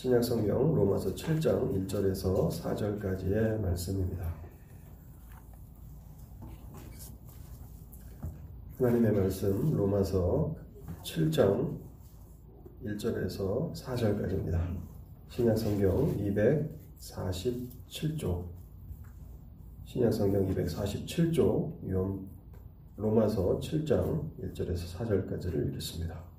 신약 성경 로마서 7장 1절에서 4절까지의 말씀입니다. 하나님의 말씀 로마서 7장 1절에서 4절까지입니다. 신약 성경 247조 신약 성경 247조 로마서 7장 1절에서 4절까지를 읽겠습니다.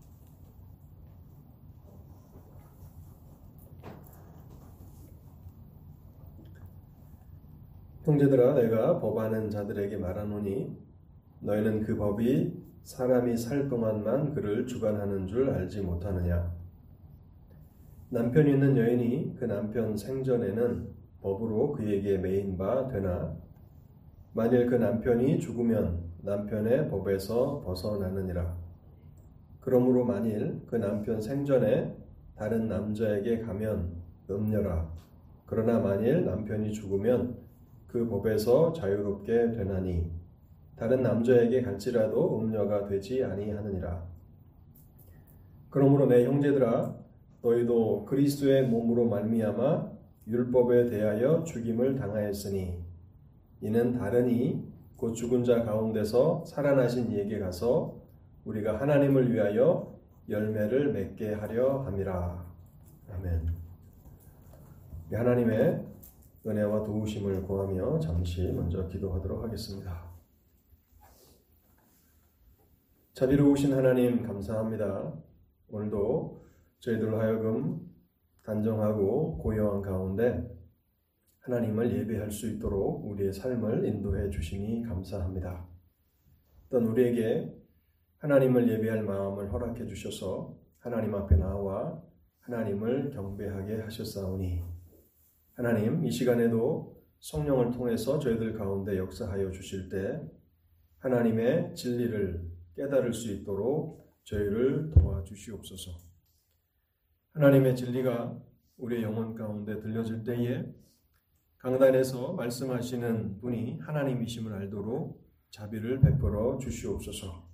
형제들아 내가 법하는 자들에게 말하노니 너희는 그 법이 사람이 살 동안만 그를 주관하는 줄 알지 못하느냐? 남편 있는 여인이 그 남편 생전에는 법으로 그에게 매인 바 되나? 만일 그 남편이 죽으면 남편의 법에서 벗어나느니라. 그러므로 만일 그 남편 생전에 다른 남자에게 가면 음녀라. 그러나 만일 남편이 죽으면 그 법에서 자유롭게 되나니 다른 남자에게 갈지라도 음녀가 되지 아니하느니라. 그러므로 내 형제들아 너희도 그리스도의 몸으로 말미암아 율법에 대하여 죽임을 당하였으니 이는 다른이 곧 죽은 자 가운데서 살아나신 이에게 가서 우리가 하나님을 위하여 열매를 맺게 하려 함이라. 아멘. 하나님의 은혜와 도우심을 구하며 잠시 먼저 기도하도록 하겠습니다. 자비로우신 하나님 감사합니다. 오늘도 저희들 하여금 단정하고 고요한 가운데 하나님을 예배할 수 있도록 우리의 삶을 인도해 주시니 감사합니다. 또 우리에게 하나님을 예배할 마음을 허락해 주셔서 하나님 앞에 나와 하나님을 경배하게 하셨사오니 하나님, 이 시간에도 성령을 통해서 저희들 가운데 역사하여 주실 때 하나님의 진리를 깨달을 수 있도록 저희를 도와주시옵소서. 하나님의 진리가 우리의 영혼 가운데 들려질 때에 강단에서 말씀하시는 분이 하나님이심을 알도록 자비를 베풀어 주시옵소서.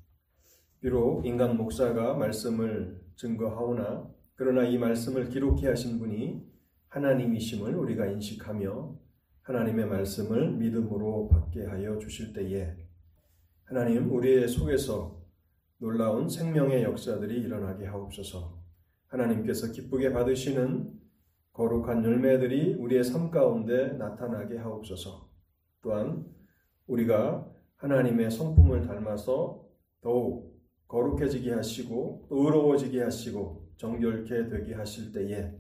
비록 인간 목사가 말씀을 증거하오나 그러나 이 말씀을 기록해 하신 분이 하나님이심을 우리가 인식하며 하나님의 말씀을 믿음으로 받게 하여 주실 때에 하나님 우리의 속에서 놀라운 생명의 역사들이 일어나게 하옵소서. 하나님께서 기쁘게 받으시는 거룩한 열매들이 우리의 삶 가운데 나타나게 하옵소서. 또한 우리가 하나님의 성품을 닮아서 더욱 거룩해지게 하시고 또 의로워지게 하시고 정결케 되게 하실 때에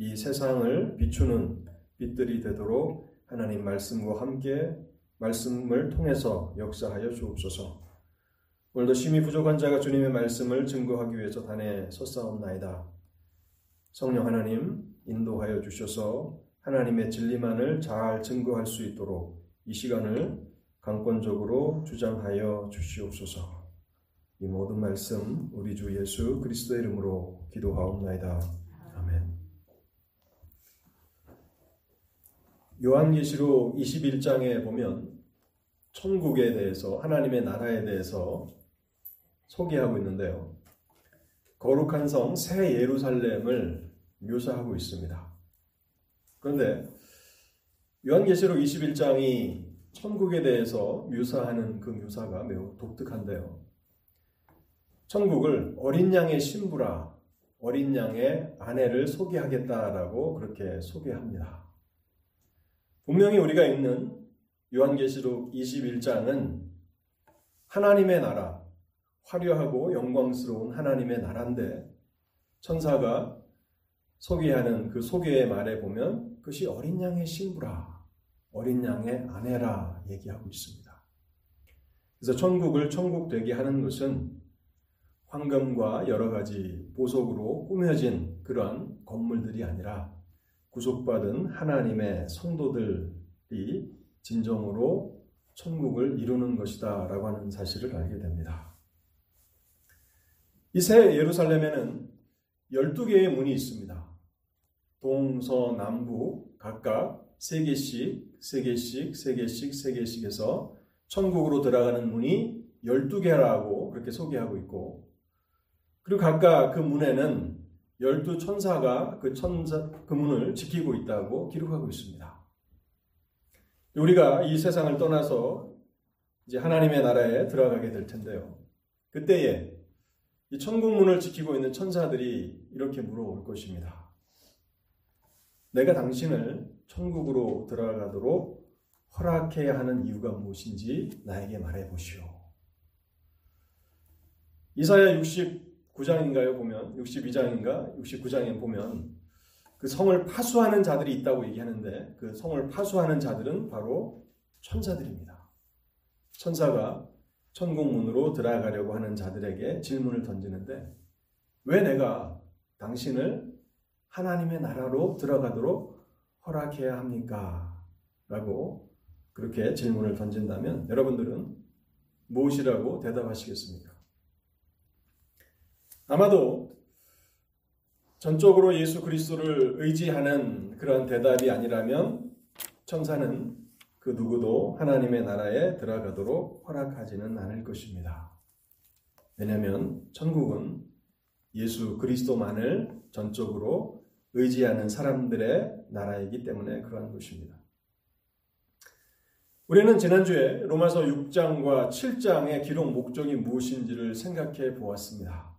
이 세상을 비추는 빛들이 되도록 하나님 말씀과 함께 말씀을 통해서 역사하여 주옵소서. 오늘도 심히 부족한 자가 주님의 말씀을 증거하기 위해서 단에 섰사옵나이다. 성령 하나님 인도하여 주셔서 하나님의 진리만을 잘 증거할 수 있도록 이 시간을 강권적으로 주장하여 주시옵소서. 이 모든 말씀 우리 주 예수 그리스도의 이름으로 기도하옵나이다. 요한계시록 21장에 보면 천국에 대해서 하나님의 나라에 대해서 소개하고 있는데요. 거룩한 성 새 예루살렘을 묘사하고 있습니다. 그런데 요한계시록 21장이 천국에 대해서 묘사하는 그 묘사가 매우 독특한데요. 천국을 어린 양의 신부라 어린 양의 아내를 소개하겠다라고 그렇게 소개합니다. 분명히 우리가 읽는 요한계시록 21장은 하나님의 나라, 화려하고 영광스러운 하나님의 나라인데 천사가 소개하는 그 소개의 말에 보면 그것이 어린 양의 신부라, 어린 양의 아내라 얘기하고 있습니다. 그래서 천국을 천국 되게 하는 것은 황금과 여러 가지 보석으로 꾸며진 그러한 건물들이 아니라 구속받은 하나님의 성도들이 진정으로 천국을 이루는 것이다 라고 하는 사실을 알게 됩니다. 이 새 예루살렘에는 12개의 문이 있습니다. 동서남북 각각 3개씩, 3개씩, 3개씩, 3개씩 해서 천국으로 들어가는 문이 12개라고 그렇게 소개하고 있고 그리고 각각 그 문에는 열두 천사가 그 천사 그 문을 지키고 있다고 기록하고 있습니다. 우리가 이 세상을 떠나서 이제 하나님의 나라에 들어가게 될 텐데요. 그때에 이 천국 문을 지키고 있는 천사들이 이렇게 물어올 것입니다. 내가 당신을 천국으로 들어가도록 허락해야 하는 이유가 무엇인지 나에게 말해 보시오. 이사야 69장인가요? 보면 62장인가 69장에 보면 그 성을 파수하는 자들이 있다고 얘기하는데 그 성을 파수하는 자들은 바로 천사들입니다. 천사가 천국 문으로 들어가려고 하는 자들에게 질문을 던지는데 왜 내가 당신을 하나님의 나라로 들어가도록 허락해야 합니까? 라고 그렇게 질문을 던진다면 여러분들은 무엇이라고 대답하시겠습니까? 아마도 전적으로 예수 그리스도를 의지하는 그런 대답이 아니라면 천사는 그 누구도 하나님의 나라에 들어가도록 허락하지는 않을 것입니다. 왜냐하면 천국은 예수 그리스도만을 전적으로 의지하는 사람들의 나라이기 때문에 그러한 것입니다. 우리는 지난주에 로마서 6장과 7장의 기록 목적이 무엇인지를 생각해 보았습니다.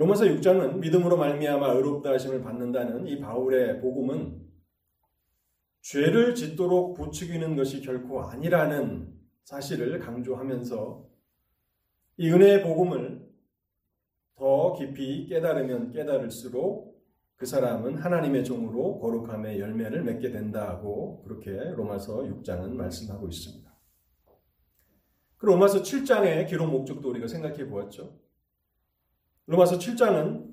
로마서 6장은 믿음으로 말미암아 의롭다 하심을 받는다는 이 바울의 복음은 죄를 짓도록 부추기는 것이 결코 아니라는 사실을 강조하면서 이 은혜의 복음을 더 깊이 깨달으면 깨달을수록 그 사람은 하나님의 종으로 거룩함의 열매를 맺게 된다고 그렇게 로마서 6장은 말씀하고 있습니다. 그 로마서 7장의 기록 목적도 우리가 생각해 보았죠. 로마서 7장은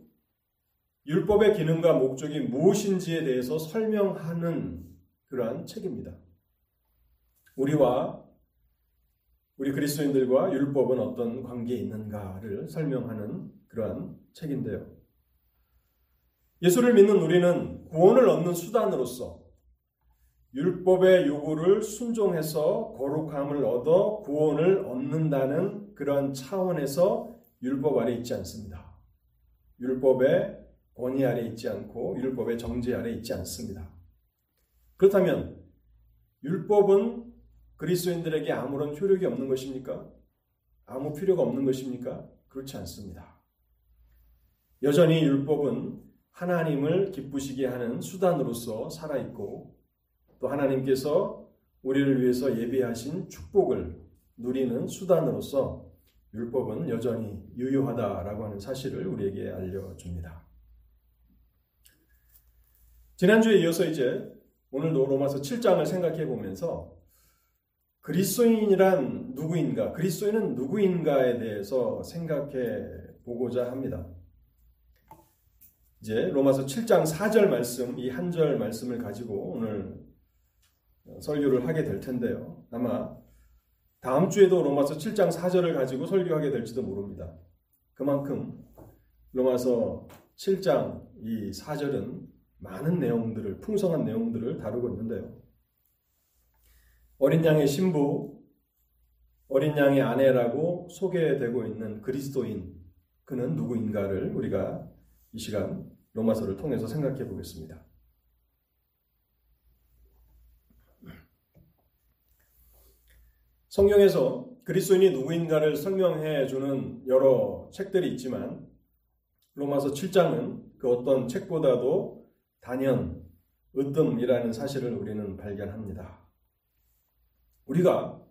율법의 기능과 목적이 무엇인지에 대해서 설명하는 그러한 책입니다. 우리와 우리 그리스도인들과 율법은 어떤 관계에 있는가를 설명하는 그러한 책인데요. 예수를 믿는 우리는 구원을 얻는 수단으로서 율법의 요구를 순종해서 거룩함을 얻어 구원을 얻는다는 그러한 차원에서 율법 아래 있지 않습니다. 율법의 권위 아래 있지 않고 율법의 정죄 아래 있지 않습니다. 그렇다면 율법은 그리스도인들에게 아무런 효력이 없는 것입니까? 아무 필요가 없는 것입니까? 그렇지 않습니다. 여전히 율법은 하나님을 기쁘시게 하는 수단으로서 살아있고 또 하나님께서 우리를 위해서 예비하신 축복을 누리는 수단으로서 율법은 여전히 유효하다라고 하는 사실을 우리에게 알려줍니다. 지난주에 이어서 이제 오늘도 로마서 7장을 생각해 보면서 그리스도인이란 누구인가, 그리스도인은 누구인가에 대해서 생각해 보고자 합니다. 이제 로마서 7장 4절 말씀, 이 한 절 말씀을 가지고 오늘 설교를 하게 될 텐데요. 아마 다음 주에도 로마서 7장 4절을 가지고 설교하게 될지도 모릅니다. 그만큼 로마서 7장 이 4절은 많은 내용들을, 풍성한 내용들을 다루고 있는데요. 어린 양의 신부, 어린 양의 아내라고 소개되고 있는 그리스도인, 그는 누구인가를 우리가 이 시간 로마서를 통해서 생각해 보겠습니다. 성경에서 그리스도인이 누구인가를 설명해 주는 여러 책들이 있지만 로마서 7장은 그 어떤 책보다도 단연 으뜸이라는 사실을 우리는 발견합니다. 우리가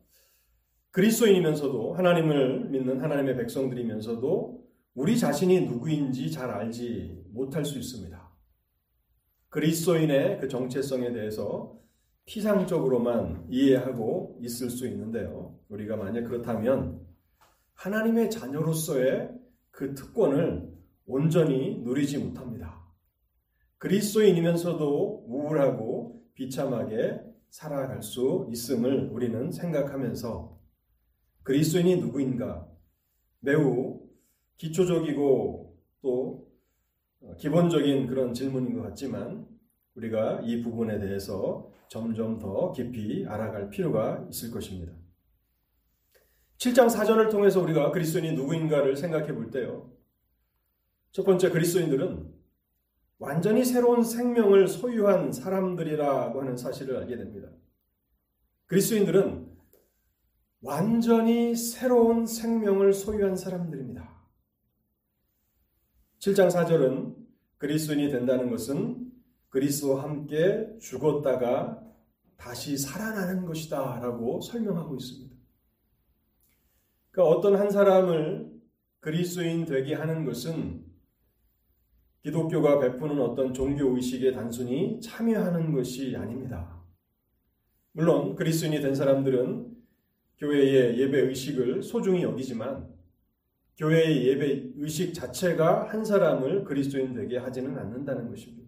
그리스도인이면서도 하나님을 믿는 하나님의 백성들이면서도 우리 자신이 누구인지 잘 알지 못할 수 있습니다. 그리스도인의 그 정체성에 대해서 피상적으로만 이해하고 있을 수 있는데요. 우리가 만약 그렇다면 하나님의 자녀로서의 그 특권을 온전히 누리지 못합니다. 그리스도인이면서도 우울하고 비참하게 살아갈 수 있음을 우리는 생각하면서 그리스도인이 누구인가 매우 기초적이고 또 기본적인 그런 질문인 것 같지만 우리가 이 부분에 대해서 점점 더 깊이 알아갈 필요가 있을 것입니다. 7장 사전을 통해서 우리가 그리스도인이 누구인가를 생각해 볼 때요. 첫 번째 그리스도인들은 완전히 새로운 생명을 소유한 사람들이라고 하는 사실을 알게 됩니다. 그리스도인들은 완전히 새로운 생명을 소유한 사람들입니다. 7장 4절은 그리스도인이 된다는 것은 그리스도와 함께 죽었다가 다시 살아나는 것이다 라고 설명하고 있습니다. 그러니까 어떤 한 사람을 그리스도인 되게 하는 것은 기독교가 베푸는 어떤 종교 의식에 단순히 참여하는 것이 아닙니다. 물론 그리스도인이 된 사람들은 교회의 예배 의식을 소중히 여기지만 교회의 예배 의식 자체가 한 사람을 그리스도인 되게 하지는 않는다는 것입니다.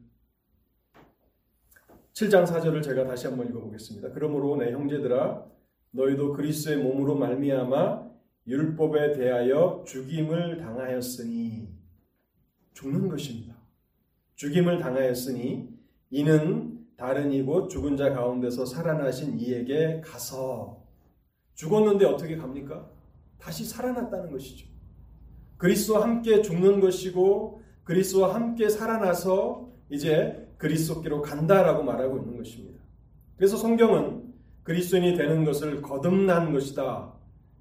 7장 4절을 제가 다시 한번 읽어보겠습니다. 그러므로 내 형제들아 너희도 그리스도의 몸으로 말미암아 율법에 대하여 죽임을 당하였으니 죽는 것입니다. 죽임을 당하였으니 이는 다른 이곳 죽은 자 가운데서 살아나신 이에게 가서 죽었는데 어떻게 갑니까? 다시 살아났다는 것이죠. 그리스도와 함께 죽는 것이고 그리스도와 함께 살아나서 이제 그리스도께로 간다라고 말하고 있는 것입니다. 그래서 성경은 그리스도인이 되는 것을 거듭난 것이다.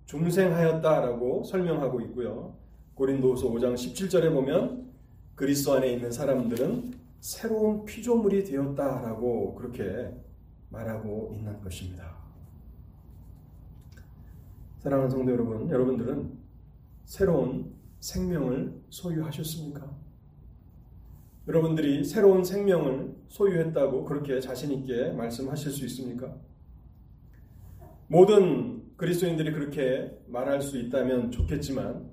중생하였다라고 설명하고 있고요. 고린도후서 5장 17절에 보면 그리스도 안에 있는 사람들은 새로운 피조물이 되었다라고 그렇게 말하고 있는 것입니다. 사랑하는 성도 여러분, 여러분들은 새로운 생명을 소유하셨습니까? 여러분들이 새로운 생명을 소유했다고 그렇게 자신있게 말씀하실 수 있습니까? 모든 그리스도인들이 그렇게 말할 수 있다면 좋겠지만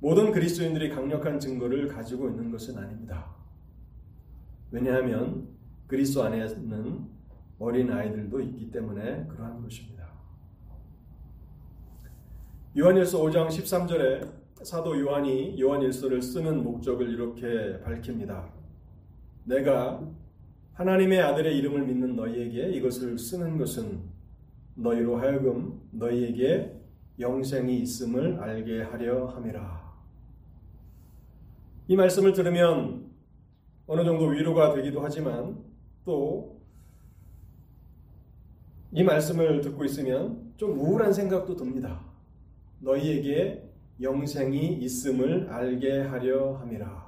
모든 그리스도인들이 강력한 증거를 가지고 있는 것은 아닙니다. 왜냐하면 그리스도 안에 는 어린 아이들도 있기 때문에 그러한 것입니다. 요한일서 5장 13절에 사도 요한이 요한일서를 쓰는 목적을 이렇게 밝힙니다. 내가 하나님의 아들의 이름을 믿는 너희에게 이것을 쓰는 것은 너희로 하여금 너희에게 영생이 있음을 알게 하려 함이라. 이 말씀을 들으면 어느 정도 위로가 되기도 하지만 또 이 말씀을 듣고 있으면 좀 우울한 생각도 듭니다. 너희에게 영생이 있음을 알게 하려 함이라.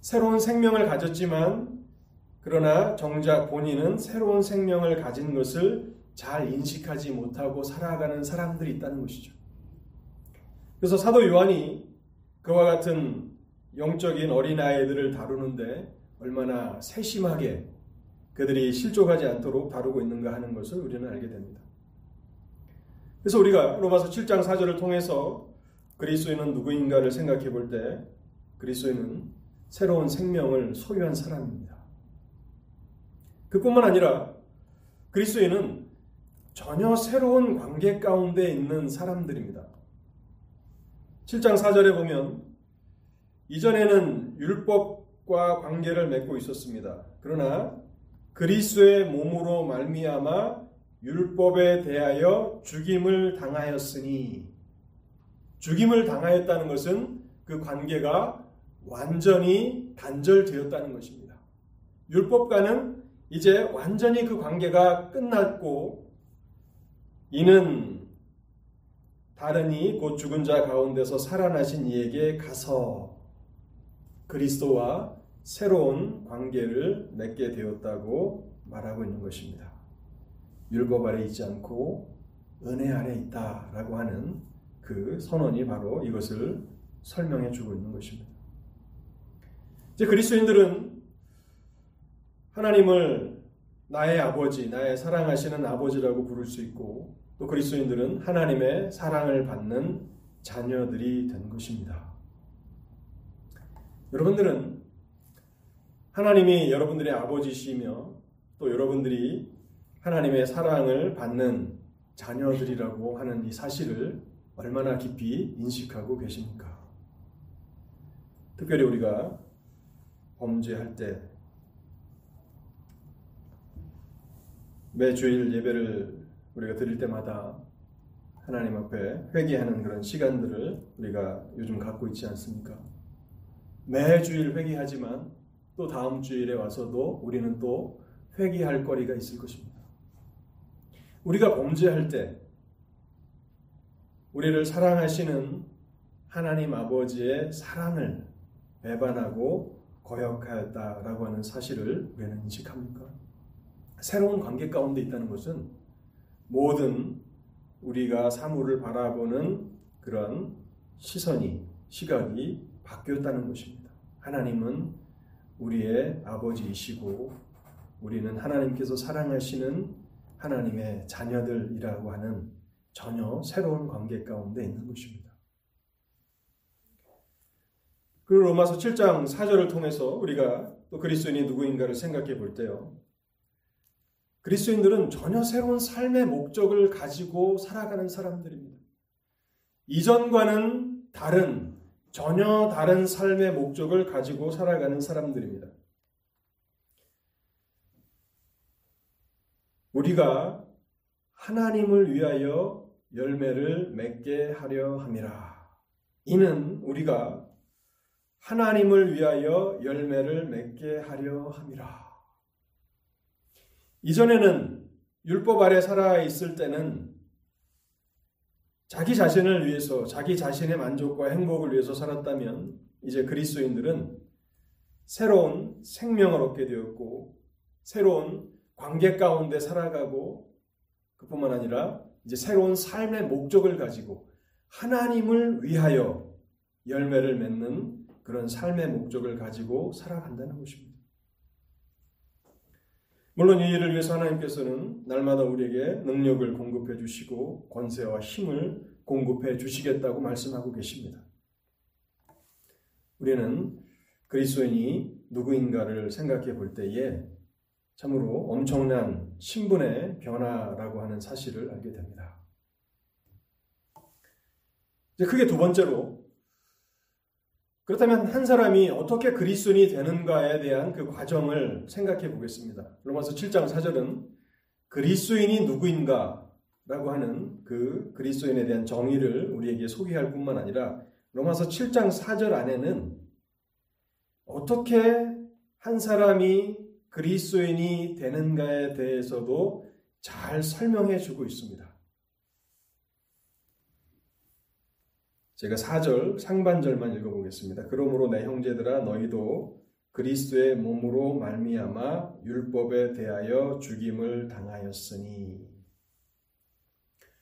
새로운 생명을 가졌지만 그러나 정작 본인은 새로운 생명을 가진 것을 잘 인식하지 못하고 살아가는 사람들이 있다는 것이죠. 그래서 사도 요한이 그와 같은 영적인 어린아이들을 다루는데 얼마나 세심하게 그들이 실족하지 않도록 다루고 있는가 하는 것을 우리는 알게 됩니다. 그래서 우리가 로마서 7장 4절을 통해서 그리스도인은 누구인가를 생각해 볼 때 그리스도인은 새로운 생명을 소유한 사람입니다. 그뿐만 아니라 그리스도인은 전혀 새로운 관계 가운데 있는 사람들입니다. 7장 4절에 보면 이전에는 율법과 관계를 맺고 있었습니다. 그러나 그리스도의 몸으로 말미암아 율법에 대하여 죽임을 당하였으니 죽임을 당하였다는 것은 그 관계가 완전히 단절되었다는 것입니다. 율법과는 이제 완전히 그 관계가 끝났고 이는 다른 이 곧 죽은 자 가운데서 살아나신 이에게 가서 그리스도와 새로운 관계를 맺게 되었다고 말하고 있는 것입니다. 율법 아래 있지 않고 은혜 아래 있다라고 하는 그 선언이 바로 이것을 설명해 주고 있는 것입니다. 이제 그리스도인들은 하나님을 나의 아버지, 나의 사랑하시는 아버지라고 부를 수 있고 또 그리스도인들은 하나님의 사랑을 받는 자녀들이 된 것입니다. 여러분들은 하나님이 여러분들의 아버지시며 또 여러분들이 하나님의 사랑을 받는 자녀들이라고 하는 이 사실을 얼마나 깊이 인식하고 계십니까? 특별히 우리가 범죄할 때 매주일 예배를 우리가 드릴 때마다 하나님 앞에 회개하는 그런 시간들을 우리가 요즘 갖고 있지 않습니까? 매주일 회개하지만 또 다음 주일에 와서도 우리는 또 회개할 거리가 있을 것입니다. 우리가 범죄할 때 우리를 사랑하시는 하나님 아버지의 사랑을 배반하고 거역하였다라고 하는 사실을 우리는 인식합니까? 새로운 관계 가운데 있다는 것은 모든 우리가 사물을 바라보는 그런 시선이, 시각이 바뀌었다는 것입니다. 하나님은 우리의 아버지이시고 우리는 하나님께서 사랑하시는 하나님의 자녀들이라고 하는 전혀 새로운 관계 가운데 있는 것입니다. 그 로마서 7장 4절을 통해서 우리가 또 그리스도인이 누구인가를 생각해 볼 때요. 그리스도인들은 전혀 새로운 삶의 목적을 가지고 살아가는 사람들입니다. 이전과는 다른, 전혀 다른 삶의 목적을 가지고 살아가는 사람들입니다. 우리가 하나님을 위하여 열매를 맺게 하려 함이라. 이는 우리가 하나님을 위하여 열매를 맺게 하려 함이라. 이전에는 율법 아래 살아 있을 때는 자기 자신을 위해서 자기 자신의 만족과 행복을 위해서 살았다면 이제 그리스도인들은 새로운 생명을 얻게 되었고 새로운 관계 가운데 살아가고 그뿐만 아니라 이제 새로운 삶의 목적을 가지고 하나님을 위하여 열매를 맺는 그런 삶의 목적을 가지고 살아간다는 것입니다. 물론 이 일을 위해서 하나님께서는 날마다 우리에게 능력을 공급해 주시고 권세와 힘을 공급해 주시겠다고 말씀하고 계십니다. 우리는 그리스도인이 누구인가를 생각해 볼 때에 참으로 엄청난 신분의 변화라고 하는 사실을 알게 됩니다. 이제 크게 두 번째로 그렇다면 한 사람이 어떻게 그리스도인이 되는가에 대한 그 과정을 생각해 보겠습니다. 로마서 7장 4절은 그리스도인이 누구인가 라고 하는 그 그리스도인에 대한 정의를 우리에게 소개할 뿐만 아니라 로마서 7장 4절 안에는 어떻게 한 사람이 그리스도인이 되는가에 대해서도 잘 설명해 주고 있습니다. 제가 4절 상반절만 읽어보겠습니다. 그러므로 내 형제들아 너희도 그리스도의 몸으로 말미암아 율법에 대하여 죽임을 당하였으니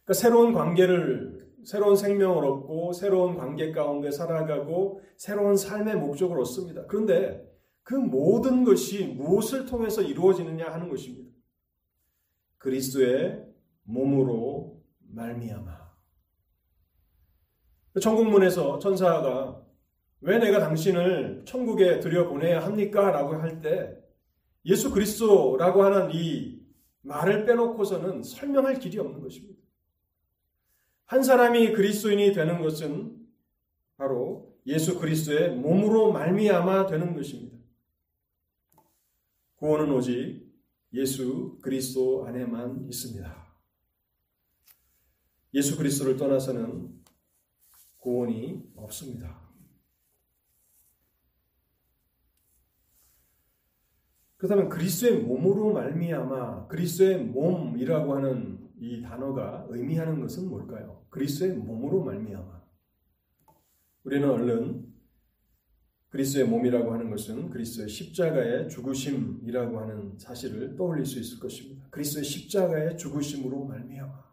그러니까 새로운 관계를 새로운 생명을 얻고 새로운 관계 가운데 살아가고 새로운 삶의 목적을 얻습니다. 그런데 그 모든 것이 무엇을 통해서 이루어지느냐 하는 것입니다. 그리스도의 몸으로 말미암아 천국문에서 천사가 왜 내가 당신을 천국에 들여보내야 합니까? 라고 할 때 예수 그리스도라고 하는 이 말을 빼놓고서는 설명할 길이 없는 것입니다. 한 사람이 그리스도인이 되는 것은 바로 예수 그리스도의 몸으로 말미암아 되는 것입니다. 구원은 오직 예수 그리스도 안에만 있습니다. 예수 그리스도를 떠나서는 구원이 없습니다. 그렇다면 그리스도의 몸으로 말미암아 그리스도의 몸이라고 하는 이 단어가 의미하는 것은 뭘까요? 그리스도의 몸으로 말미암아. 우리는 얼른 그리스도의 몸이라고 하는 것은 그리스도의 십자가의 죽으심이라고 하는 사실을 떠올릴 수 있을 것입니다. 그리스도의 십자가의 죽으심으로 말미암아.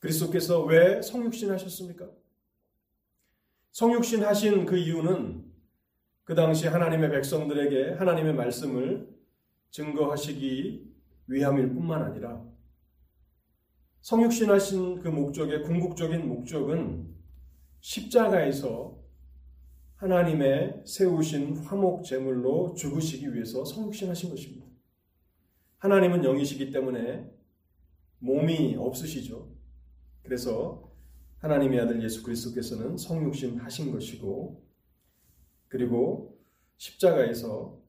그리스도께서 왜 성육신 하셨습니까? 성육신 하신 그 이유는 그 당시 하나님의 백성들에게 하나님의 말씀을 증거하시기 위함일 뿐만 아니라 성육신 하신 그 목적의 궁극적인 목적은 십자가에서 하나님의 세우신 화목 제물로 죽으시기 위해서 성육신 하신 것입니다. 하나님은 영이시기 때문에 몸이 없으시죠. 그래서 하나님의 아들 예수 그리스도께서는 성육신 하신 것이고 그리고 십자가에서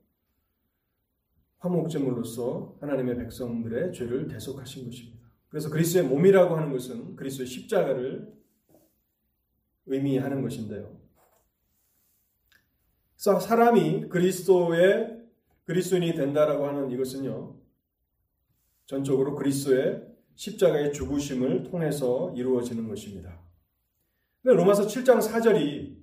화목제물로서 하나님의 백성들의 죄를 대속하신 것입니다. 그래서 그리스도의 몸이라고 하는 것은 그리스도의 십자가를 의미하는 것인데요. 그래서 사람이 그리스도의 그리스도인이 된다라고 하는 이것은요. 전적으로 그리스도의 십자가의 죽으심을 통해서 이루어지는 것입니다. 로마서 7장 4절이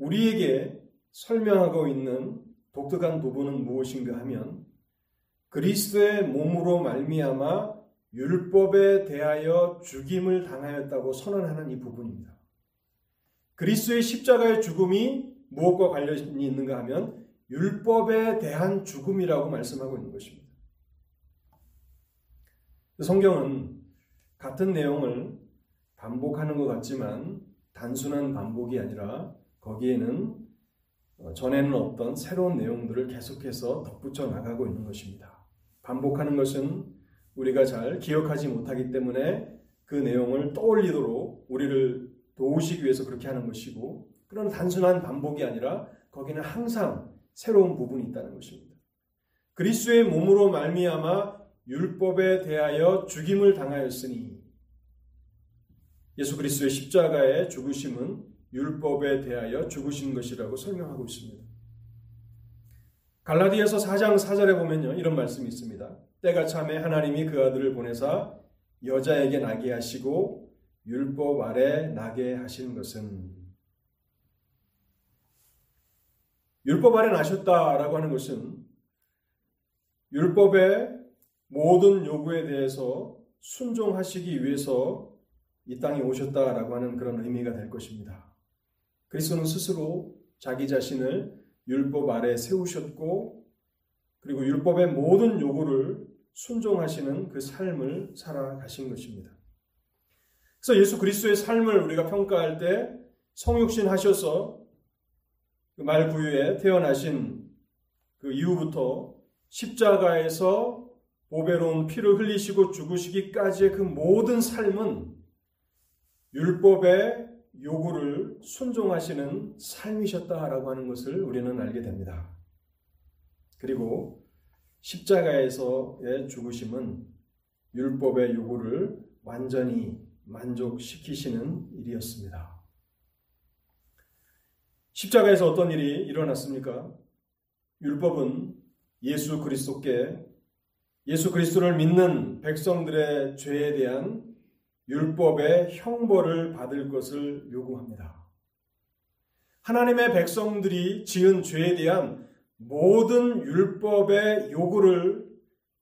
우리에게 설명하고 있는 독특한 부분은 무엇인가 하면 그리스도의 몸으로 말미암아 율법에 대하여 죽임을 당하였다고 선언하는 이 부분입니다. 그리스도의 십자가의 죽음이 무엇과 관련이 있는가 하면 율법에 대한 죽음이라고 말씀하고 있는 것입니다. 성경은 같은 내용을 반복하는 것 같지만 단순한 반복이 아니라 거기에는 어, 전에는 없던 새로운 내용들을 계속해서 덧붙여 나가고 있는 것입니다. 반복하는 것은 우리가 잘 기억하지 못하기 때문에 그 내용을 떠올리도록 우리를 도우시기 위해서 그렇게 하는 것이고 그런 단순한 반복이 아니라 거기는 항상 새로운 부분이 있다는 것입니다. 그리스도의 몸으로 말미암아 율법에 대하여 죽임을 당하였으니 예수 그리스도의 십자가의 죽으심은 율법에 대하여 죽으신 것이라고 설명하고 있습니다. 갈라디아서 4장 4절에 보면요. 이런 말씀이 있습니다. 때가 참에 하나님이 그 아들을 보내사 여자에게 나게 하시고 율법 아래 나게 하신 것은 율법 아래 나셨다라고 하는 것은 율법의 모든 요구에 대해서 순종하시기 위해서 이 땅에 오셨다라고 하는 그런 의미가 될 것입니다. 그리스도는 스스로 자기 자신을 율법 아래 세우셨고 그리고 율법의 모든 요구를 순종하시는 그 삶을 살아가신 것입니다. 그래서 예수 그리스도의 삶을 우리가 평가할 때 성육신 하셔서 그 말 구유에 태어나신 그 이후부터 십자가에서 보배로운 피를 흘리시고 죽으시기까지의 그 모든 삶은 율법의 요구를 순종하시는 삶이셨다라고 하는 것을 우리는 알게 됩니다. 그리고 십자가에서의 죽으심은 율법의 요구를 완전히 만족시키시는 일이었습니다. 십자가에서 어떤 일이 일어났습니까? 율법은 예수 그리스도께 예수 그리스도를 믿는 백성들의 죄에 대한 율법의 형벌을 받을 것을 요구합니다. 하나님의 백성들이 지은 죄에 대한 모든 율법의 요구를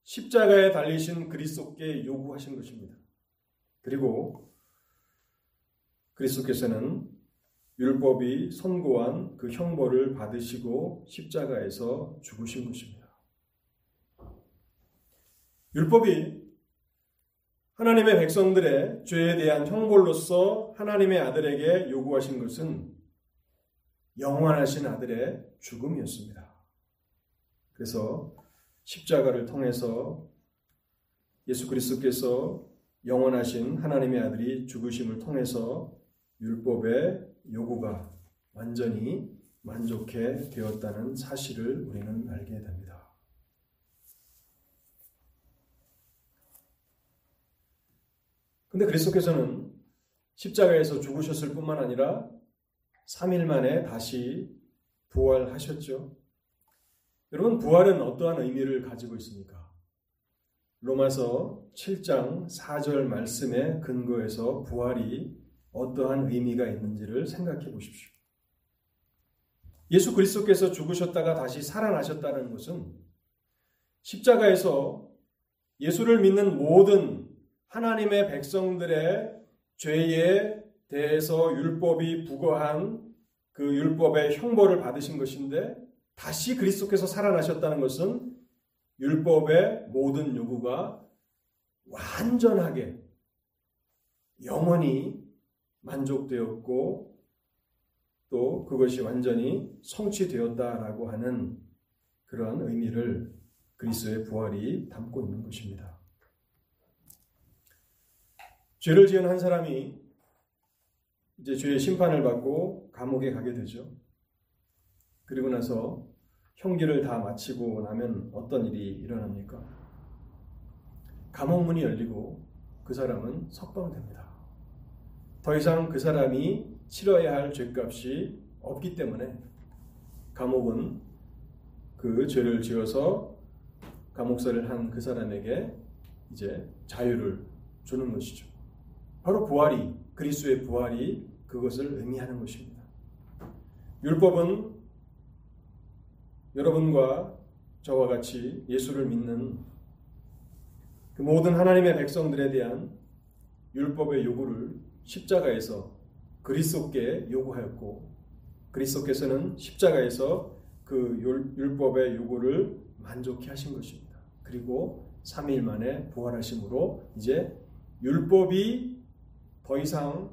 십자가에 달리신 그리스도께 요구하신 것입니다. 그리고 그리스도께서는 율법이 선고한 그 형벌을 받으시고 십자가에서 죽으신 것입니다. 율법이 하나님의 백성들의 죄에 대한 형벌로서 하나님의 아들에게 요구하신 것은 영원하신 아들의 죽음이었습니다. 그래서 십자가를 통해서 예수 그리스도께서 영원하신 하나님의 아들이 죽으심을 통해서 율법의 요구가 완전히 만족해 되었다는 사실을 우리는 알게 됩니다. 근데 그리스도께서는 십자가에서 죽으셨을 뿐만 아니라 3일 만에 다시 부활하셨죠. 여러분, 부활은 어떠한 의미를 가지고 있습니까? 로마서 7장 4절 말씀에 근거해서 부활이 어떠한 의미가 있는지를 생각해 보십시오. 예수 그리스도께서 죽으셨다가 다시 살아나셨다는 것은 십자가에서 예수를 믿는 모든 하나님의 백성들의 죄에 대해서 율법이 부과한 그 율법의 형벌을 받으신 것인데 다시 그리스도께서 살아나셨다는 것은 율법의 모든 요구가 완전하게 영원히 만족되었고 또 그것이 완전히 성취되었다라고 하는 그러한 의미를 그리스도의 부활이 담고 있는 것입니다. 죄를 지은 한 사람이 이제 죄의 심판을 받고 감옥에 가게 되죠. 그리고 나서 형기를 다 마치고 나면 어떤 일이 일어납니까? 감옥문이 열리고 그 사람은 석방됩니다. 더 이상 그 사람이 치러야 할 죄값이 없기 때문에 감옥은 그 죄를 지어서 감옥살을 한 그 사람에게 이제 자유를 주는 것이죠. 바로 부활이 그리스도의 부활이 그것을 의미하는 것입니다. 율법은 여러분과 저와 같이 예수를 믿는 그 모든 하나님의 백성들에 대한 율법의 요구를 십자가에서 그리스도께 요구하였고 그리스도께서는 십자가에서 그 율법의 요구를 만족해 하신 것입니다. 그리고 3일 만에 부활하심으로 이제 율법이 더 이상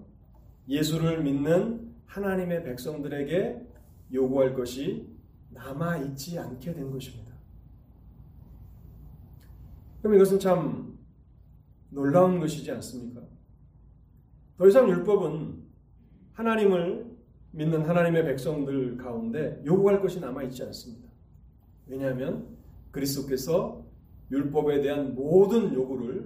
예수를 믿는 하나님의 백성들에게 요구할 것이 남아 있지 않게 된 것입니다. 그럼 이것은 참 놀라운 것이지 않습니까? 더 이상 율법은 하나님을 믿는 하나님의 백성들 가운데 요구할 것이 남아 있지 않습니다. 왜냐하면 그리스도께서 율법에 대한 모든 요구를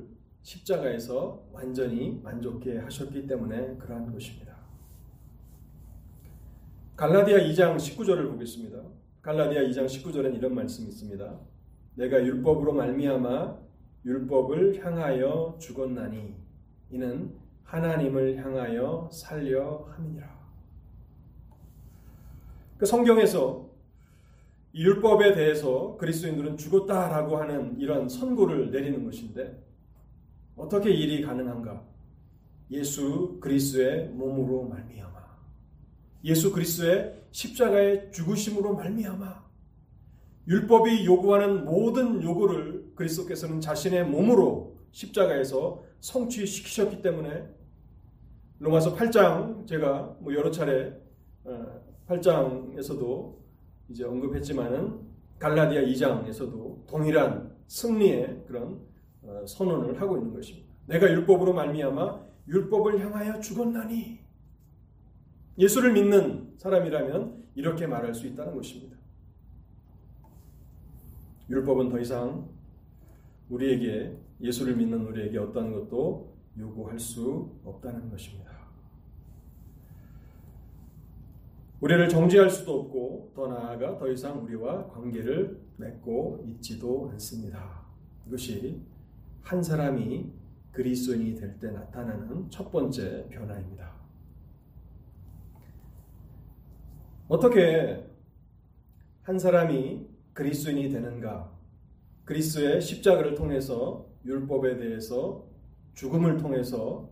십자가에서 완전히 만족해 하셨기 때문에 그러한 것입니다. 갈라디아 2장 19절을 보겠습니다. 갈라디아 2장 19절엔 이런 말씀이 있습니다. 내가 율법으로 말미암아 율법을 향하여 죽었나니 이는 하나님을 향하여 살려 함이니라. 그 성경에서 율법에 대해서 그리스도인들은 죽었다라고 하는 이런 선고를 내리는 것인데 어떻게 일이 가능한가? 예수 그리스도의 몸으로 말미암아 예수 그리스도의 십자가의 죽으심으로 말미암아 율법이 요구하는 모든 요구를 그리스도께서는 자신의 몸으로 십자가에서 성취시키셨기 때문에 로마서 8장 제가 뭐 여러 차례 8장에서도 어, 이제 언급했지만은 갈라디아 2장에서도 동일한 승리의 그런 어, 선언을 하고 있는 것입니다. 내가 율법으로 말미암아 율법을 향하여 죽었나니 예수를 믿는 사람이라면 이렇게 말할 수 있다는 것입니다. 율법은 더 이상 우리에게 예수를 믿는 우리에게 어떤 것도 요구할 수 없다는 것입니다. 우리를 정죄할 수도 없고 더 나아가 더 이상 우리와 관계를 맺고 있지도 않습니다. 이것이 한 사람이 그리스도인이 될 때 나타나는 첫 번째 변화입니다. 어떻게 한 사람이 그리스도인이 되는가? 그리스도의 십자가를 통해서 율법에 대해서 죽음을 통해서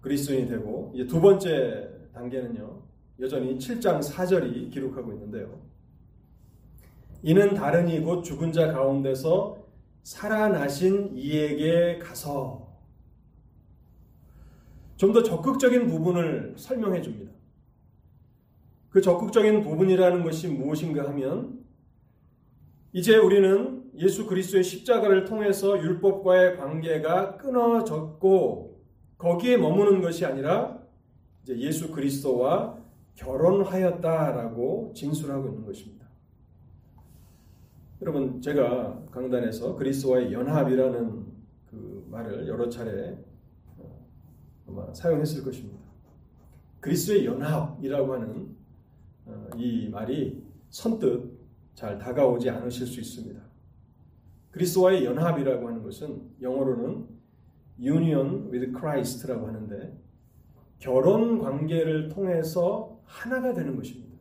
그리스도인이 되고 이제 두 번째 단계는요. 여전히 7장 4절이 기록하고 있는데요. 이는 다른이 곧 죽은 자 가운데서 살아나신 이에게 가서 좀 더 적극적인 부분을 설명해 줍니다. 그 적극적인 부분이라는 것이 무엇인가 하면 이제 우리는 예수 그리스도의 십자가를 통해서 율법과의 관계가 끊어졌고 거기에 머무는 것이 아니라 이제 예수 그리스도와 결혼하였다라고 진술하고 있는 것입니다. 여러분 제가 강단에서 그리스도와의 연합이라는 그 말을 여러 차례 어, 아마 사용했을 것입니다. 그리스도의 연합이라고 하는 어, 이 말이 선뜻 잘 다가오지 않으실 수 있습니다. 그리스도와의 연합이라고 하는 것은 영어로는 union with Christ라고 하는데 결혼 관계를 통해서 하나가 되는 것입니다.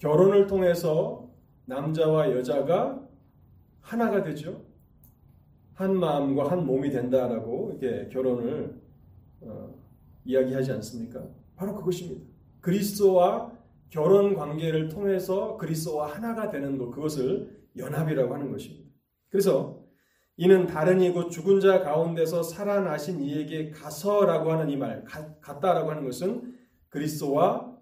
결혼을 통해서 남자와 여자가 하나가 되죠. 한 마음과 한 몸이 된다라고 이렇게 결혼을 어, 이야기하지 않습니까? 바로 그것입니다. 그리스도와 결혼 관계를 통해서 그리스도와 하나가 되는 것 그것을 연합이라고 하는 것입니다. 그래서 이는 다른 이고 죽은 자 가운데서 살아나신 이에게 가서라고 하는 이 말, 갔다라고 하는 것은 그리스도와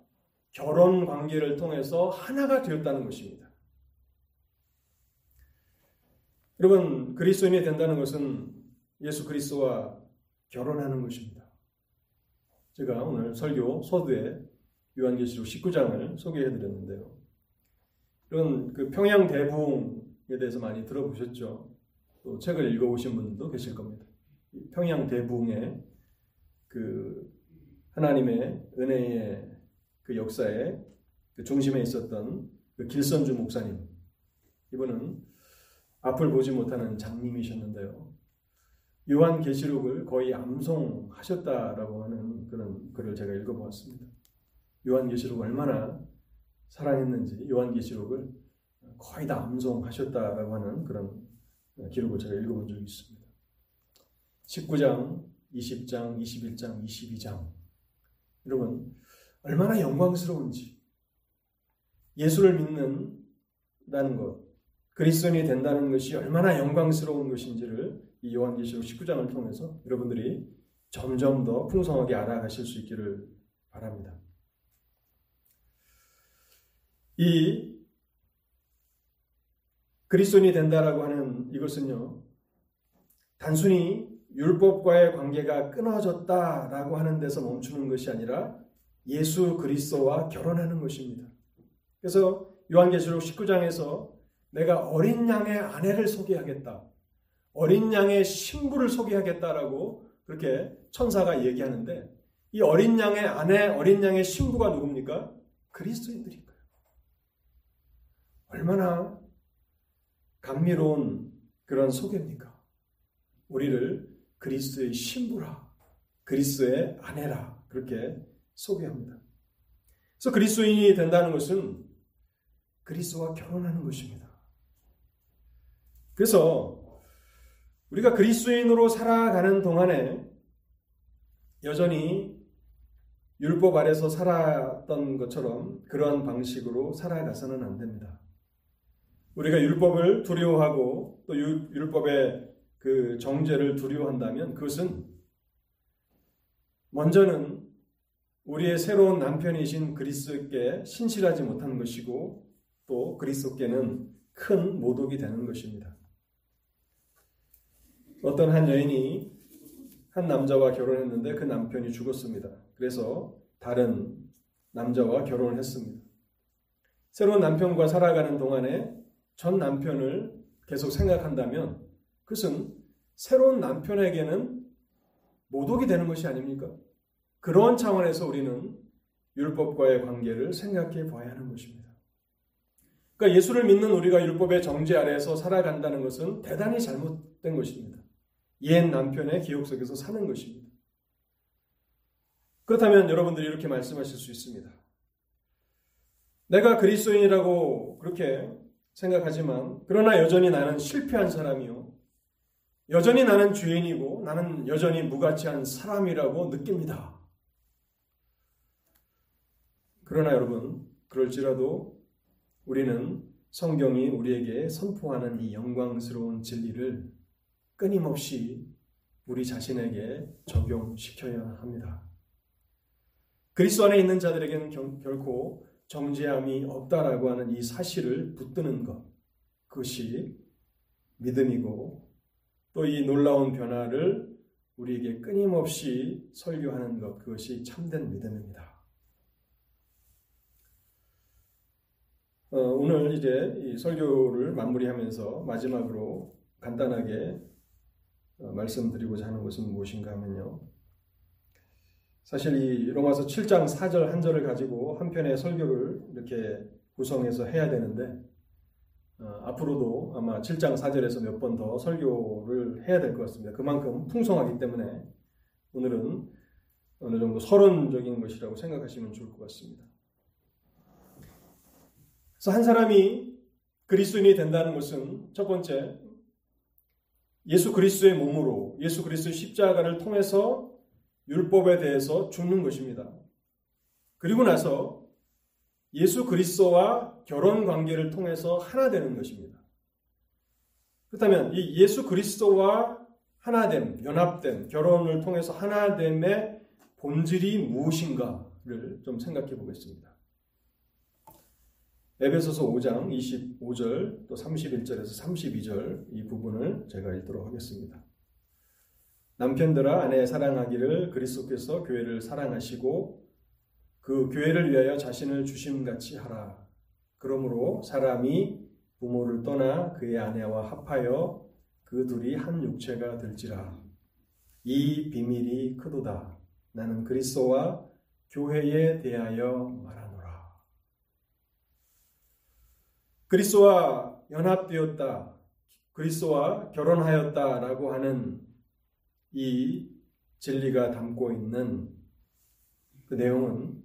결혼 관계를 통해서 하나가 되었다는 것입니다. 여러분, 그리스도인이 된다는 것은 예수 그리스도와 결혼하는 것입니다. 제가 오늘 설교 소두에 요한계시록 19장을 소개해 드렸는데요. 이런 그 평양 대붕에 대해서 많이 들어보셨죠? 또 책을 읽어보신 분들도 계실 겁니다. 평양 대붕의 그 하나님의 은혜의 그 역사에 그 중심에 있었던 그 길선주 목사님. 이분은 앞을 보지 못하는 장님이셨는데요. 요한 계시록을 거의 암송하셨다라고 하는 그런 글을 제가 읽어보았습니다. 요한 계시록 얼마나 사랑했는지 요한 계시록을 거의 다 암송하셨다라고 하는 그런 기록을 제가 읽어본 적이 있습니다. 19장, 20장, 21장, 22장 여러분 얼마나 영광스러운지 예수를 믿는다는 것 그리스도인이 된다는 것이 얼마나 영광스러운 것인지를 이 요한계시록 19장을 통해서 여러분들이 점점 더 풍성하게 알아가실 수 있기를 바랍니다. 이 그리스도인이 된다라고 하는 이것은요. 단순히 율법과의 관계가 끊어졌다라고 하는 데서 멈추는 것이 아니라 예수 그리스도와 결혼하는 것입니다. 그래서 요한계시록 19장에서 내가 어린 양의 아내를 소개하겠다. 어린 양의 신부를 소개하겠다라고 그렇게 천사가 얘기하는데 이 어린 양의 아내, 어린 양의 신부가 누굽니까? 그리스도인들인 거예요. 얼마나 감미로운 그런 소개입니까? 우리를 그리스도의 신부라, 그리스도의 아내라 그렇게 소개합니다. 그래서 그리스도인이 된다는 것은 그리스도와 결혼하는 것입니다. 그래서 우리가 그리스도인으로 살아가는 동안에 여전히 율법 아래서 살았던 것처럼 그러한 방식으로 살아가서는 안 됩니다. 우리가 율법을 두려워하고 또 율법의 그 정죄를 두려워한다면 그것은 먼저는 우리의 새로운 남편이신 그리스도께 신실하지 못하는 것이고 또 그리스도께는 큰 모독이 되는 것입니다. 어떤 한 여인이 한 남자와 결혼했는데 그 남편이 죽었습니다. 그래서 다른 남자와 결혼을 했습니다. 새로운 남편과 살아가는 동안에 전 남편을 계속 생각한다면 그것은 새로운 남편에게는 모독이 되는 것이 아닙니까? 그런 차원에서 우리는 율법과의 관계를 생각해 봐야 하는 것입니다. 그러니까 예수를 믿는 우리가 율법의 정죄 아래에서 살아간다는 것은 대단히 잘못된 것입니다. 옛 남편의 기억 속에서 사는 것입니다. 그렇다면 여러분들이 이렇게 말씀하실 수 있습니다. 내가 그리스도인이라고 그렇게 생각하지만 그러나 여전히 나는 실패한 사람이요. 여전히 나는 죄인이고 나는 여전히 무가치한 사람이라고 느낍니다. 그러나 여러분, 그럴지라도 우리는 성경이 우리에게 선포하는 이 영광스러운 진리를 끊임없이 우리 자신에게 적용시켜야 합니다. 그리스도 안에 있는 자들에게는 결코 정죄함이 없다라고 하는 이 사실을 붙드는 것, 그것이 믿음이고 또 이 놀라운 변화를 우리에게 끊임없이 설교하는 것, 그것이 참된 믿음입니다. 어, 오늘 이제 이 설교를 마무리하면서 마지막으로 간단하게 어, 말씀드리고자 하는 것은 무엇인가 하면요. 사실 이 로마서 7장 4절 한 절을 가지고 한 편의 설교를 이렇게 구성해서 해야 되는데 어, 앞으로도 아마 7장 4절에서 몇 번 더 설교를 해야 될 것 같습니다. 그만큼 풍성하기 때문에 오늘은 어느 정도 서론적인 것이라고 생각하시면 좋을 것 같습니다. 그래서 한 사람이 그리스도인이 된다는 것은 첫 번째 예수 그리스도의 몸으로 예수 그리스도의 십자가를 통해서 율법에 대해서 죽는 것입니다. 그리고 나서 예수 그리스도와 결혼 관계를 통해서 하나 되는 것입니다. 그렇다면 이 예수 그리스도와 하나됨, 연합됨, 결혼을 통해서 하나됨의 본질이 무엇인가를 좀 생각해 보겠습니다. 에베소서 5장 25절 또 31절에서 32절 이 부분을 제가 읽도록 하겠습니다. 남편들아 아내 사랑하기를 그리스도께서 교회를 사랑하시고 그 교회를 위하여 자신을 주심같이 하라. 그러므로 사람이 부모를 떠나 그의 아내와 합하여 그 둘이 한 육체가 될지라. 이 비밀이 크도다. 나는 그리스도와 교회에 대하여 말하노라. 그리스도와 연합되었다. 그리스도와 결혼하였다라고 하는 이 진리가 담고 있는 그 내용은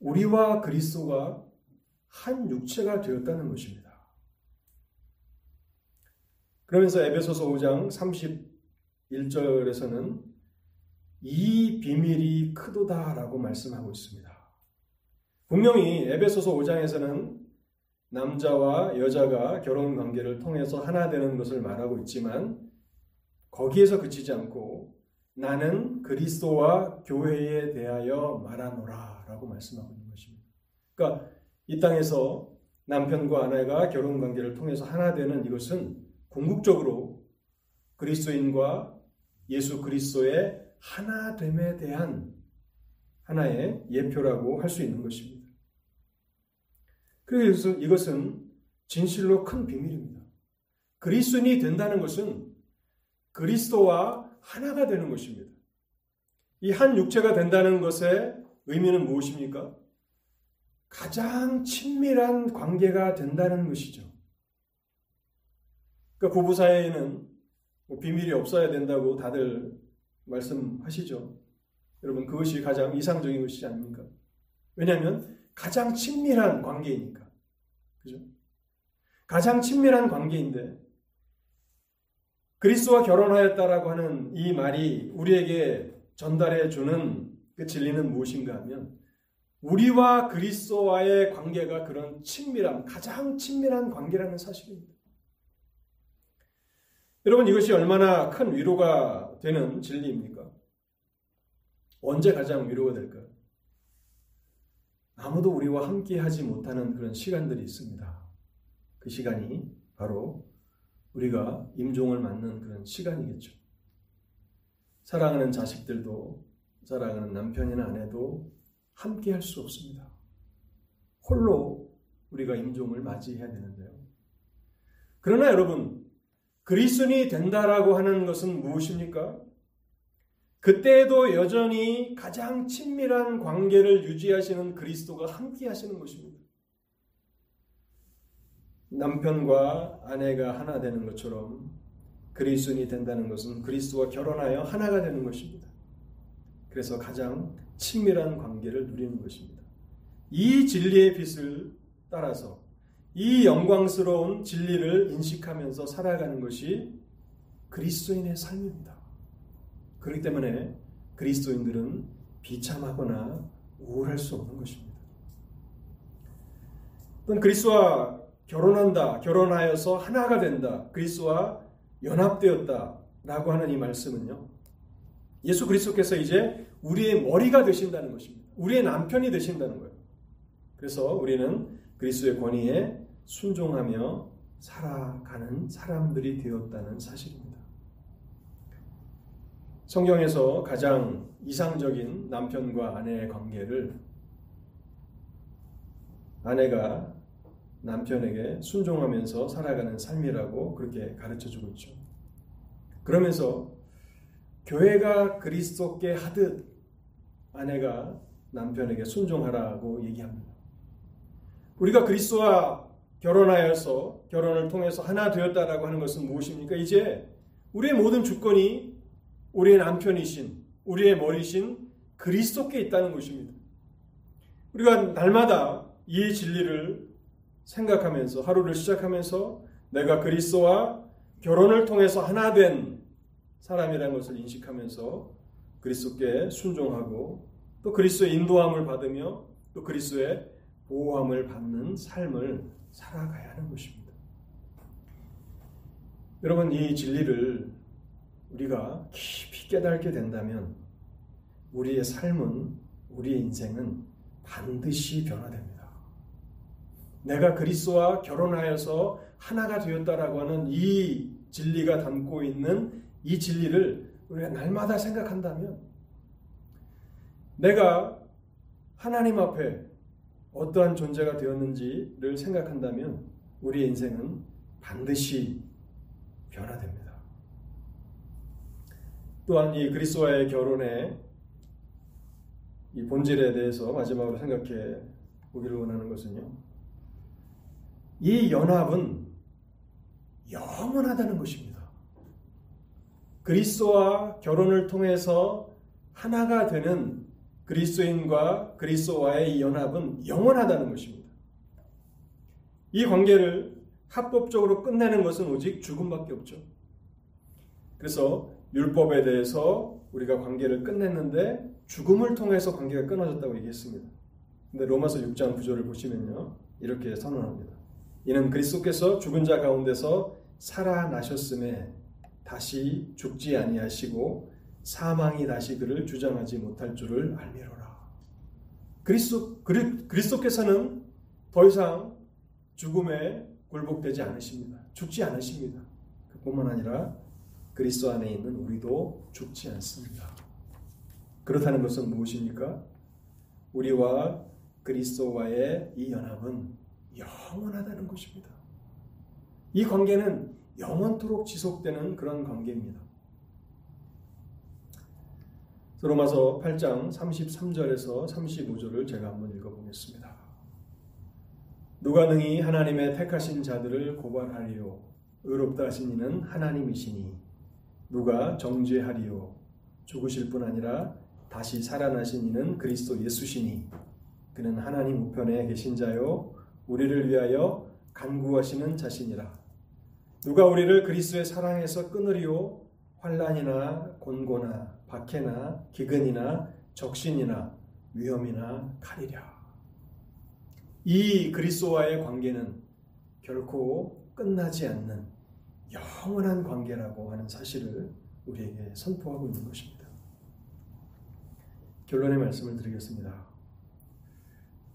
우리와 그리스도가 한 육체가 되었다는 것입니다. 그러면서 에베소서 5장 31절에서는 이 비밀이 크도다라고 말씀하고 있습니다. 분명히 에베소서 5장에서는 남자와 여자가 결혼 관계를 통해서 하나 되는 것을 말하고 있지만 거기에서 그치지 않고 나는 그리스도와 교회에 대하여 말하노라라고 말씀하고 있는 것입니다. 그러니까 이 땅에서 남편과 아내가 결혼 관계를 통해서 하나 되는 이것은 궁극적으로 그리스도인과 예수 그리스도의 하나됨에 대한 하나의 예표라고 할 수 있는 것입니다. 그래서 이것은 진실로 큰 비밀입니다. 그리스도인이 된다는 것은 그리스도와 하나가 되는 것입니다. 이 한 육체가 된다는 것의 의미는 무엇입니까? 가장 친밀한 관계가 된다는 것이죠. 그러니까 부부 사이에는 뭐 비밀이 없어야 된다고 다들 말씀하시죠. 여러분 그것이 가장 이상적인 것이지 않습니까? 왜냐하면 가장 친밀한 관계이니까. 그죠? 가장 친밀한 관계인데 그리스도와 결혼하였다라고 하는 이 말이 우리에게 전달해 주는 그 진리는 무엇인가 하면 우리와 그리스도와의 관계가 그런 친밀함, 가장 친밀한 관계라는 사실입니다. 여러분 이것이 얼마나 큰 위로가 되는 진리입니까? 언제 가장 위로가 될까요? 아무도 우리와 함께 하지 못하는 그런 시간들이 있습니다. 그 시간이 바로 우리가 임종을 맞는 그런 시간이겠죠. 사랑하는 자식들도 사랑하는 남편이나 아내도 함께 할 수 없습니다. 홀로 우리가 임종을 맞이해야 되는데요. 그러나 여러분, 그리스도인이 된다라고 하는 것은 무엇입니까? 그때에도 여전히 가장 친밀한 관계를 유지하시는 그리스도가 함께 하시는 것입니다. 남편과 아내가 하나 되는 것처럼 그리스도인이 된다는 것은 그리스도와 결혼하여 하나가 되는 것입니다. 그래서 가장 친밀한 관계를 누리는 것입니다. 이 진리의 빛을 따라서 이 영광스러운 진리를 인식하면서 살아가는 것이 그리스도인의 삶입니다. 그렇기 때문에 그리스도인들은 비참하거나 우울할 수 없는 것입니다. 그리스도와 결혼한다, 결혼하여서 하나가 된다, 그리스도와 연합되었다라고 하는 이 말씀은요. 예수 그리스도께서 이제 우리의 머리가 되신다는 것입니다. 우리의 남편이 되신다는 거예요. 그래서 우리는 그리스도의 권위에 순종하며 살아가는 사람들이 되었다는 사실입니다. 성경에서 가장 이상적인 남편과 아내의 관계를 아내가 남편에게 순종하면서 살아가는 삶이라고 그렇게 가르쳐 주고 있죠. 그러면서 교회가 그리스도께 하듯 아내가 남편에게 순종하라고 얘기합니다. 우리가 그리스도와 결혼하여서 결혼을 통해서 하나 되었다라고 하는 것은 무엇입니까? 이제 우리의 모든 주권이 우리의 남편이신 우리의 머리신 그리스도께 있다는 것입니다. 우리가 날마다 이 진리를 생각하면서 하루를 시작하면서 내가 그리스도와 결혼을 통해서 하나 된 사람이라는 것을 인식하면서 그리스도께 순종하고 또 그리스도의 인도함을 받으며 또 그리스도의 보호함을 받는 삶을 살아가야 하는 것입니다. 여러분 이 진리를 우리가 깊이 깨닫게 된다면 우리의 삶은 우리의 인생은 반드시 변화됩니다. 내가 그리스도와 결혼하여서 하나가 되었다라고 하는 이 진리가 담고 있는 이 진리를 우리가 날마다 생각한다면 내가 하나님 앞에 어떠한 존재가 되었는지를 생각한다면 우리의 인생은 반드시 변화됩니다. 또한 이 그리스도와의 결혼의 이 본질에 대해서 마지막으로 생각해 보기를 원하는 것은요. 이 연합은 영원하다는 것입니다. 그리스도와 결혼을 통해서 하나가 되는 그리스도인과 그리스도와의 이 연합은 영원하다는 것입니다. 이 관계를 합법적으로 끝내는 것은 오직 죽음밖에 없죠. 그래서 율법에 대해서 우리가 관계를 끝냈는데 죽음을 통해서 관계가 끊어졌다고 얘기했습니다. 근데 로마서 6장 9절을 보시면요. 이렇게 선언합니다. 이는 그리스도께서 죽은 자 가운데서 살아나셨음에 다시 죽지 아니하시고 사망이 다시 그를 주장하지 못할 줄을 알미로라. 그리스도 그리, 그리스도께서는 더 이상 죽음에 굴복되지 않으십니다. 죽지 않으십니다. 그뿐만 아니라 그리스도 안에 있는 우리도 죽지 않습니다. 그렇다는 것은 무엇입니까? 우리와 그리스도와의 이 연합은 영원하다는 것입니다. 이 관계는 영원토록 지속되는 그런 관계입니다. 로마서 8장 33절에서 35절을 제가 한번 읽어보겠습니다. 누가 능히 하나님의 택하신 자들을 고발하리요 의롭다 하신 이는 하나님이시니 누가 정죄하리요? 죽으실 뿐 아니라 다시 살아나신 이는 그리스도 예수시니 그는 하나님 우편에 계신 자요 우리를 위하여 간구하시는 자신이라. 누가 우리를 그리스도의 사랑에서 끊으리요? 환란이나 곤고나 박해나 기근이나 적신이나 위험이나 칼이랴. 이 그리스도와의 관계는 결코 끝나지 않는 영원한 관계라고 하는 사실을 우리에게 선포하고 있는 것입니다. 결론의 말씀을 드리겠습니다.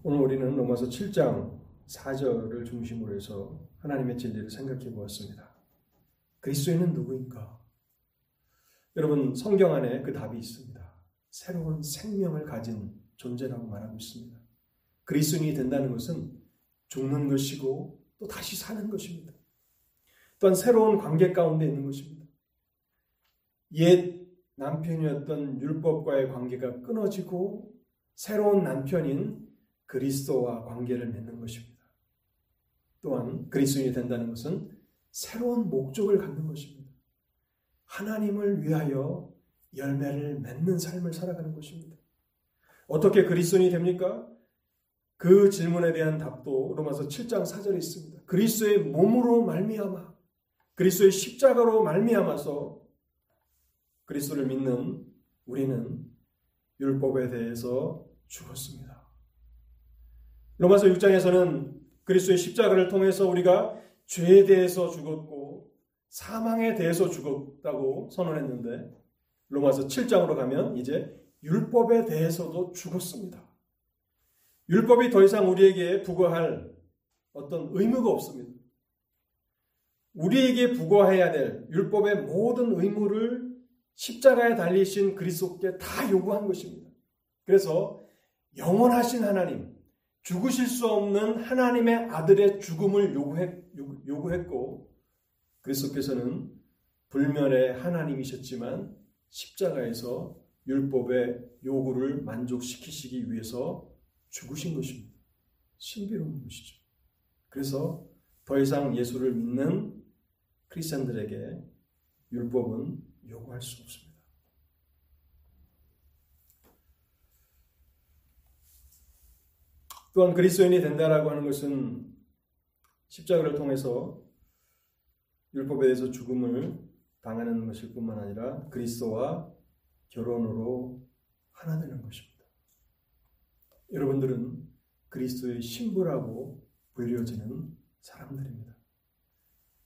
오늘 우리는 로마서 7장 4절을 중심으로 해서 하나님의 진리를 생각해 보았습니다. 그리스도인은 누구인가? 여러분 성경 안에 그 답이 있습니다. 새로운 생명을 가진 존재라고 말하고 있습니다. 그리스도인이 된다는 것은 죽는 것이고 또 다시 사는 것입니다. 또한 새로운 관계 가운데 있는 것입니다. 옛 남편이었던 율법과의 관계가 끊어지고 새로운 남편인 그리스도와 관계를 맺는 것입니다. 또한 그리스도인이 된다는 것은 새로운 목적을 갖는 것입니다. 하나님을 위하여 열매를 맺는 삶을 살아가는 것입니다. 어떻게 그리스도인이 됩니까? 그 질문에 대한 답도 로마서 7장 4절에 있습니다. 그리스도의 몸으로 말미암아 그리스도의 십자가로 말미암아서 그리스도를 믿는 우리는 율법에 대해서 죽었습니다. 로마서 6장에서는 그리스도의 십자가를 통해서 우리가 죄에 대해서 죽었고 사망에 대해서 죽었다고 선언했는데 로마서 7장으로 가면 이제 율법에 대해서도 죽었습니다. 율법이 더 이상 우리에게 부과할 어떤 의무가 없습니다. 우리에게 부과해야 될 율법의 모든 의무를 십자가에 달리신 그리스도께 다 요구한 것입니다. 그래서 영원하신 하나님, 죽으실 수 없는 하나님의 아들의 죽음을 요구했, 요구했고 그리스도께서는 불멸의 하나님이셨지만 십자가에서 율법의 요구를 만족시키시기 위해서 죽으신 것입니다. 신비로운 것이죠. 그래서 더 이상 예수를 믿는 크리스천들에게 율법은 요구할 수 없습니다. 또한 그리스도인이 된다라고 하는 것은 십자가를 통해서 율법에 대해서 죽음을 당하는 것일 뿐만 아니라 그리스도와 결혼으로 하나 되는 것입니다. 여러분들은 그리스도의 신부라고 불려지는 사람들입니다.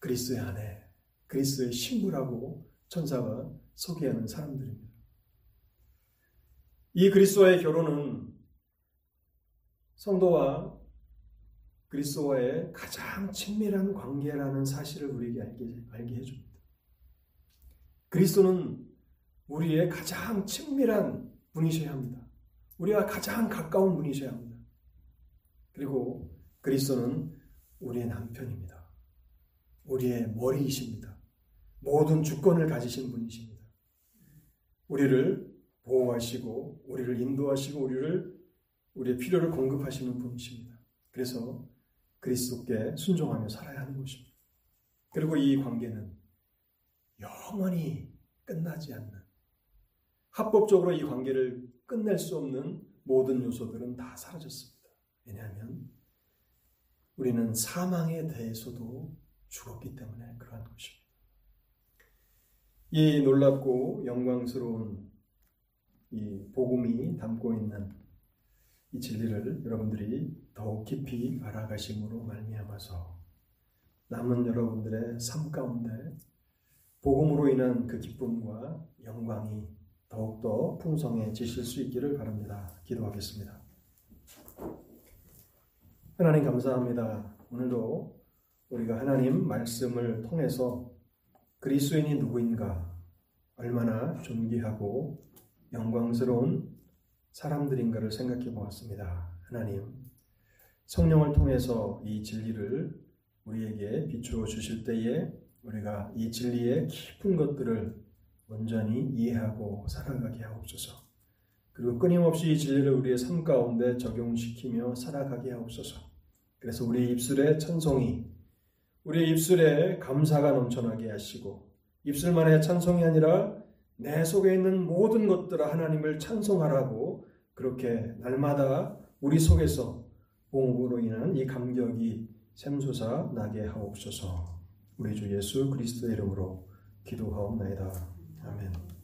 그리스도의 아내, 그리스도의 신부라고 천사가 소개하는 사람들입니다. 이 그리스도와의 결혼은 성도와 그리스도와의 가장 친밀한 관계라는 사실을 우리에게 알게, 알게 해줍니다. 그리스도는 우리의 가장 친밀한 분이셔야 합니다. 우리와 가장 가까운 분이셔야 합니다. 그리고 그리스도는 우리의 남편입니다. 우리의 머리이십니다. 모든 주권을 가지신 분이십니다. 우리를 보호하시고 우리를 인도하시고 우리를 우리의 필요를 공급하시는 분이십니다. 그래서 그리스도께 순종하며 살아야 하는 것입니다. 그리고 이 관계는 영원히 끝나지 않는 합법적으로 이 관계를 끝낼 수 없는 모든 요소들은 다 사라졌습니다. 왜냐하면 우리는 사망에 대해서도 죽었기 때문에 그러한 것입니다. 이 놀랍고 영광스러운 이 복음이 담고 있는 이 진리를 여러분들이 더욱 깊이 알아가심으로 말미암아서 남은 여러분들의 삶 가운데 복음으로 인한 그 기쁨과 영광이 더욱더 풍성해지실 수 있기를 바랍니다. 기도하겠습니다. 하나님 감사합니다. 오늘도 우리가 하나님 말씀을 통해서 그리스도인이 누구인가, 얼마나 존귀하고 영광스러운 사람들인가를 생각해 보았습니다. 하나님, 성령을 통해서 이 진리를 우리에게 비추어 주실 때에 우리가 이 진리의 깊은 것들을 온전히 이해하고 살아가게 하옵소서. 그리고 끊임없이 이 진리를 우리의 삶 가운데 적용시키며 살아가게 하옵소서. 그래서 우리 입술에 찬송이, 우리 입술에 감사가 넘쳐나게 하시고, 입술만의 찬송이 아니라 내 속에 있는 모든 것들을 하나님을 찬송하라고 그렇게 날마다 우리 속에서 공으로 인한 이 감격이 샘솟아 나게 하옵소서. 우리 주 예수 그리스도의 이름으로 기도하옵나이다. 아멘.